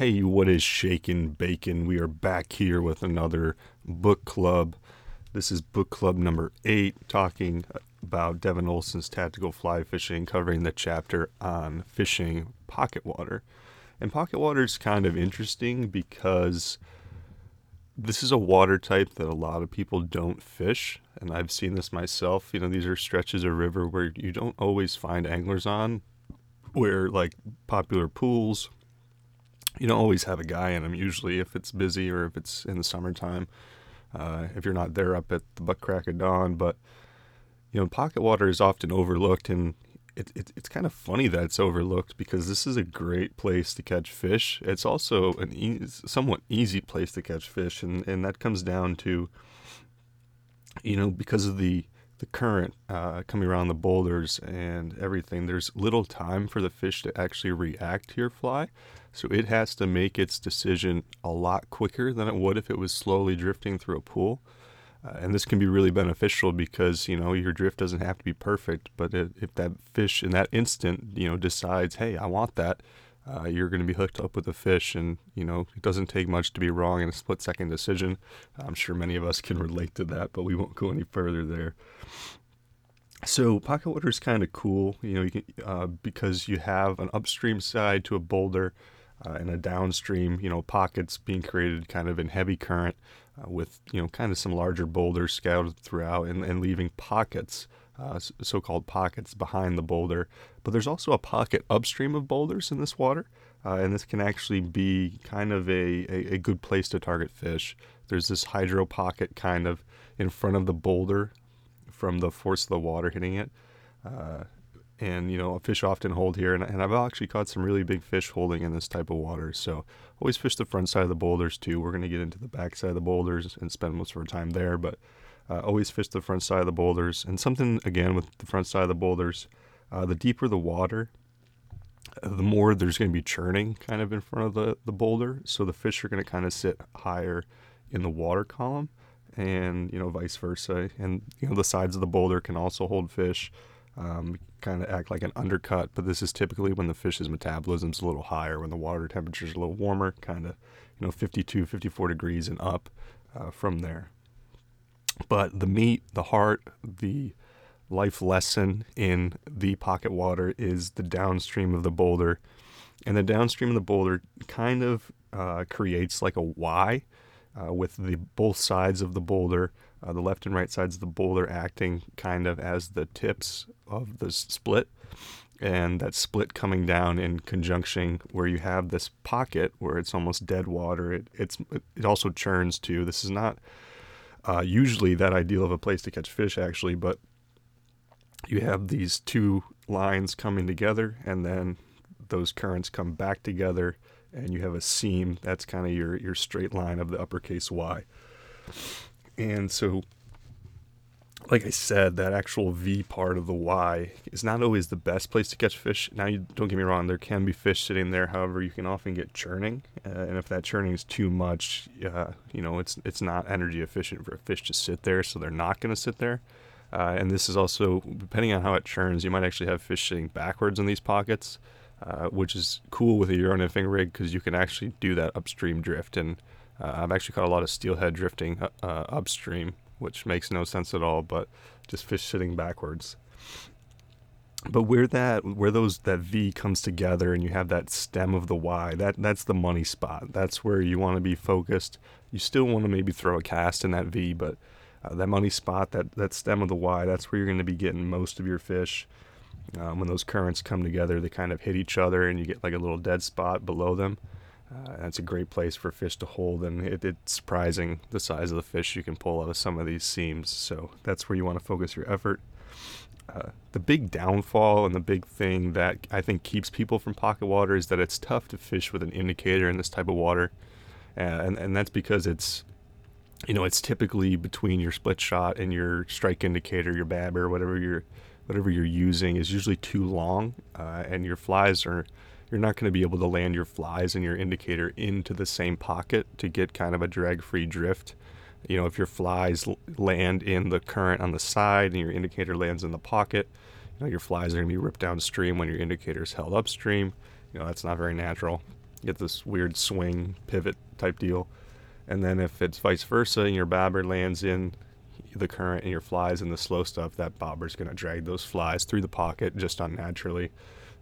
Hey, what is shaking bacon? We are back here with another book club. This is book club number eight, talking about Devin Olsen's tactical fly fishing, covering the chapter on fishing pocket water. And pocket water is kind of interesting because this is a water type that a lot of people don't fish. And I've seen this myself. You know, these are stretches of river where you don't always find anglers on, where like popular pools you don't always have a guy in them usually if it's busy or if it's in the summertime uh, if you're not there up at the butt crack of dawn but you know pocket water is often overlooked and it, it, it's kind of funny that it's overlooked because this is a great place to catch fish. It's also an e- somewhat easy place to catch fish and, and that comes down to you know because of the the current uh, coming around the boulders and everything, there's little time for the fish to actually react to your fly. So it has to make its decision a lot quicker than it would if it was slowly drifting through a pool. Uh, and this can be really beneficial because you know your drift doesn't have to be perfect, but if, if that fish in that instant you know decides, hey, I want that, uh, you're going to be hooked up with a fish, and you know it doesn't take much to be wrong in a split second decision. I'm sure many of us can relate to that, but we won't go any further there. So pocket water is kind of cool, you know, you can, uh, because you have an upstream side to a boulder uh, and a downstream, you know, pockets being created kind of in heavy current uh, with, you know, kind of some larger boulders scattered throughout and, and leaving pockets, uh, so called pockets behind the boulder. But there's also a pocket upstream of boulders in this water. Uh, and this can actually be kind of a, a, a, good place to target fish. There's this hydro pocket kind of in front of the boulder from the force of the water hitting it. Uh, and you know fish often hold here and, and, i've actually caught some really big fish holding in this type of water so always fish the front side of the boulders too we're going to get into the back side of the boulders and spend most of our time there but uh, always fish the front side of the boulders. And something again with the front side of the boulders uh, the deeper the water the more there's going to be churning kind of in front of the, the boulder. So the fish are going to kind of sit higher in the water column and you know vice versa. And you know the sides of the boulder can also hold fish um, kind of act like an undercut, but this is typically when the fish's metabolism is a little higher, when the water temperature is a little warmer, kind of, you know, 52, 54 degrees and up uh, from there. But the meat, the heart, the life lesson in the pocket water is the downstream of the boulder. And the downstream of the boulder kind of uh, creates like a Y uh, with the both sides of the boulder uh, the left and right sides of the boulder acting kind of as the tips of the split and that split coming down in conjunction where you have this pocket where it's almost dead water it, it's it also churns too this is not uh, usually that ideal of a place to catch fish actually but you have these two lines coming together and then those currents come back together and you have a seam that's kind of your your straight line of the uppercase y. And so, like I said, that actual V part of the Y is not always the best place to catch fish. Now, you don't get me wrong; there can be fish sitting there. However, you can often get churning, uh, and if that churning is too much, uh, you know, it's it's not energy efficient for a fish to sit there, so they're not going to sit there. Uh, and this is also depending on how it churns, you might actually have fish sitting backwards in these pockets, uh, which is cool with a Euro nymphing rig because you can actually do that upstream drift and uh, I've actually caught a lot of steelhead drifting uh, upstream, which makes no sense at all, but just fish sitting backwards. But where that where those that V comes together and you have that stem of the Y, that that's the money spot. That's where you want to be focused. You still want to maybe throw a cast in that V, but uh, that money spot, that that stem of the Y, that's where you're going to be getting most of your fish. Um, when those currents come together, they kind of hit each other, and you get like a little dead spot below them. Uh, it's a great place for fish to hold, and it, it's surprising the size of the fish you can pull out of some of these seams. So that's where you want to focus your effort. Uh, the big downfall and the big thing that I think keeps people from pocket water is that it's tough to fish with an indicator in this type of water, uh, and and that's because it's you know it's typically between your split shot and your strike indicator, your bobber, whatever you're whatever you're using is usually too long, uh, and your flies are you're not going to be able to land your flies and your indicator into the same pocket to get kind of a drag free drift. You know, if your flies land in the current on the side and your indicator lands in the pocket, you know, your flies are going to be ripped downstream when your indicator is held upstream. You know, that's not very natural. You get this weird swing pivot type deal. And then if it's vice versa and your bobber lands in the current and your flies in the slow stuff, that bobber is going to drag those flies through the pocket just unnaturally.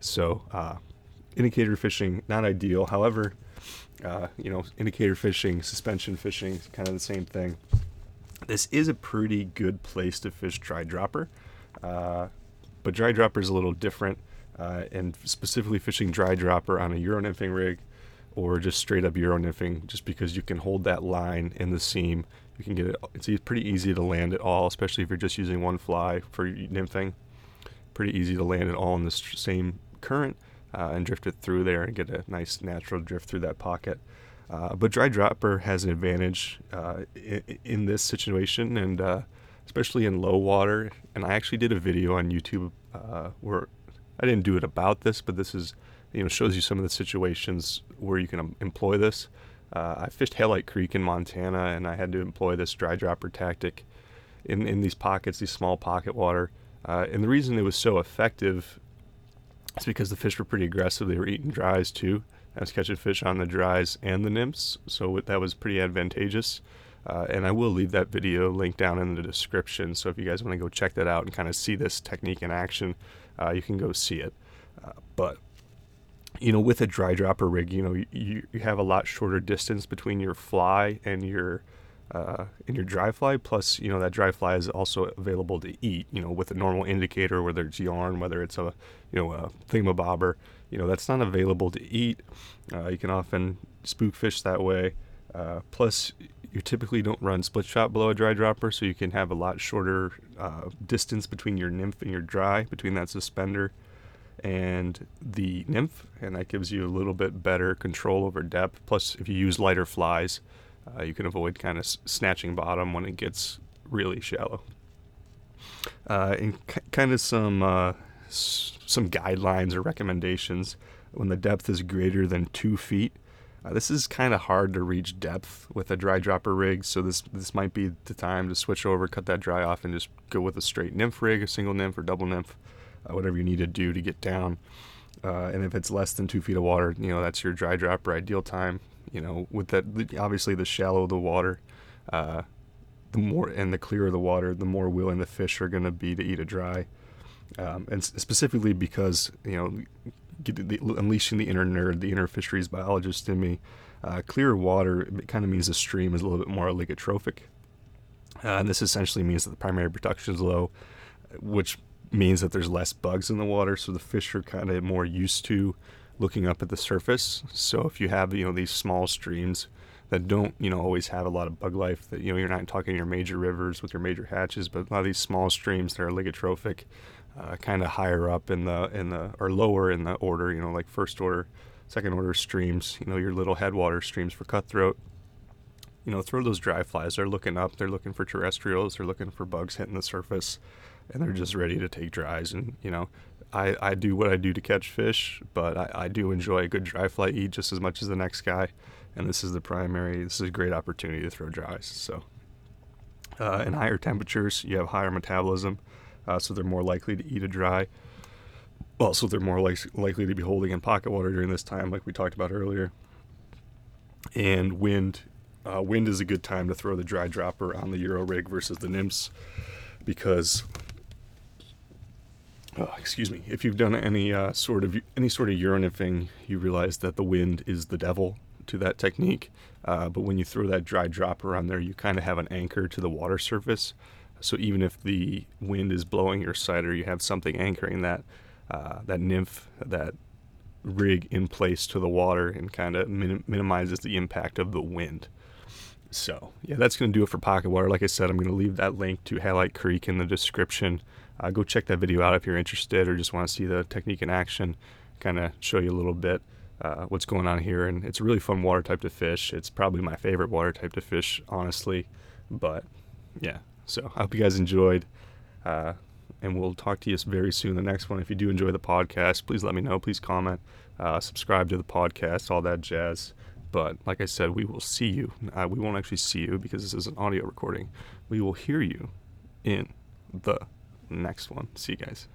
So, uh, indicator fishing, not ideal. However, uh, you know, indicator fishing, suspension fishing, kind of the same thing. This is a pretty good place to fish dry dropper, uh, but dry dropper is a little different. Uh, and specifically fishing dry dropper on a Euro nymphing rig or just straight up Euro nymphing, just because you can hold that line in the seam. You can get it, it's pretty easy to land it all, especially if you're just using one fly for nymphing. Pretty easy to land it all in the same current uh, and drift it through there and get a nice natural drift through that pocket. Uh, but dry dropper has an advantage uh, in, in, this situation, and uh, especially in low water. And I actually did a video on YouTube uh, where I didn't do it about this, but this is you know shows you some of the situations where you can um, employ this. Uh, I fished Hyalite Creek in Montana, and I had to employ this dry dropper tactic in in these pockets, these small pocket water. and the reason it was so effective it's because the fish were pretty aggressive. They were eating dries too. I was catching fish on the dries and the nymphs, so that was pretty advantageous. Uh, and I will leave that video link down in the description. So if you guys want to go check that out and kind of see this technique in action, uh, you can go see it. Uh, but you know, with a dry dropper rig, you know, you, you have a lot shorter distance between your fly and your uh, in your dry fly. Plus, you know that dry fly is also available to eat. You know, with a normal indicator, whether it's yarn, whether it's a you know a thingamabobber, you know that's not available to eat. Uh, you can often spook fish that way. Uh, plus, you typically don't run split shot below a dry dropper, so you can have a lot shorter uh, distance between your nymph and your dry, between that suspender and the nymph, and that gives you a little bit better control over depth. Plus, if you use lighter flies, uh, you can avoid kind of s- snatching bottom when it gets really shallow. Uh, and k- kind of some uh, s- some guidelines or recommendations when the depth is greater than two feet. Uh, this is kind of hard to reach depth with a dry dropper rig, so this this might be the time to switch over, cut that dry off, and just go with a straight nymph rig, a single nymph or double nymph, uh, whatever you need to do to get down. Uh, and if it's less than two feet of water, you know that's your dry dropper ideal time you know, with that obviously the shallow the water, uh, the more and the clearer the water, the more willing the fish are going to be to eat a dry. Um, and specifically because you know, the, unleashing the inner nerd, the inner fisheries biologist in me, uh, clearer water kind of means the stream is a little bit more oligotrophic, uh, and this essentially means that the primary production is low, which means that there's less bugs in the water, so the fish are kind of more used to looking up at the surface. So if you have you know these small streams that don't you know always have a lot of bug life, that you know you're not talking your major rivers with your major hatches, but a lot of these small streams that are oligotrophic, uh, kind of higher up in the in the or lower in the order, you know like first order, second order streams, you know your little headwater streams for cutthroat. You know, throw those dry flies. They're looking up. They're looking for terrestrials. They're looking for bugs hitting the surface, and they're just ready to take dries. And you know, I, I do what I do to catch fish, but I, I do enjoy a good dry fly eat just as much as the next guy. And this is the primary, this is a great opportunity to throw dries. So, uh, in higher temperatures, you have higher metabolism, uh, so they're more likely to eat a dry. Also, they're more like, likely to be holding in pocket water during this time, like we talked about earlier. And wind, uh, wind is a good time to throw the dry dropper on the Euro rig versus the nymphs because oh, excuse me, if you've done any uh, sort of any sort of Euro nymphing, you realize that the wind is the devil to that technique. Uh, but when you throw that dry dropper on there, you kind of have an anchor to the water surface. So even if the wind is blowing your sighter, you have something anchoring that uh, that nymph, that rig in place to the water, and kind of minim- minimizes the impact of the wind. So yeah, that's going to do it for pocket water. Like I said, I'm going to leave that link to Hyalite Creek in the description uh, go check that video out if you're interested or just want to see the technique in action, kind of show you a little bit uh, what's going on here. And it's a really fun water type to fish. It's probably my favorite water type to fish, honestly. But yeah, so I hope you guys enjoyed. Uh, and we'll talk to you very soon. The next one. If you do enjoy the podcast, please let me know. Please comment, uh, subscribe to the podcast, all that jazz. But like I said, we will see you. Uh, we won't actually see you because this is an audio recording. We will hear you in the next one. See you guys.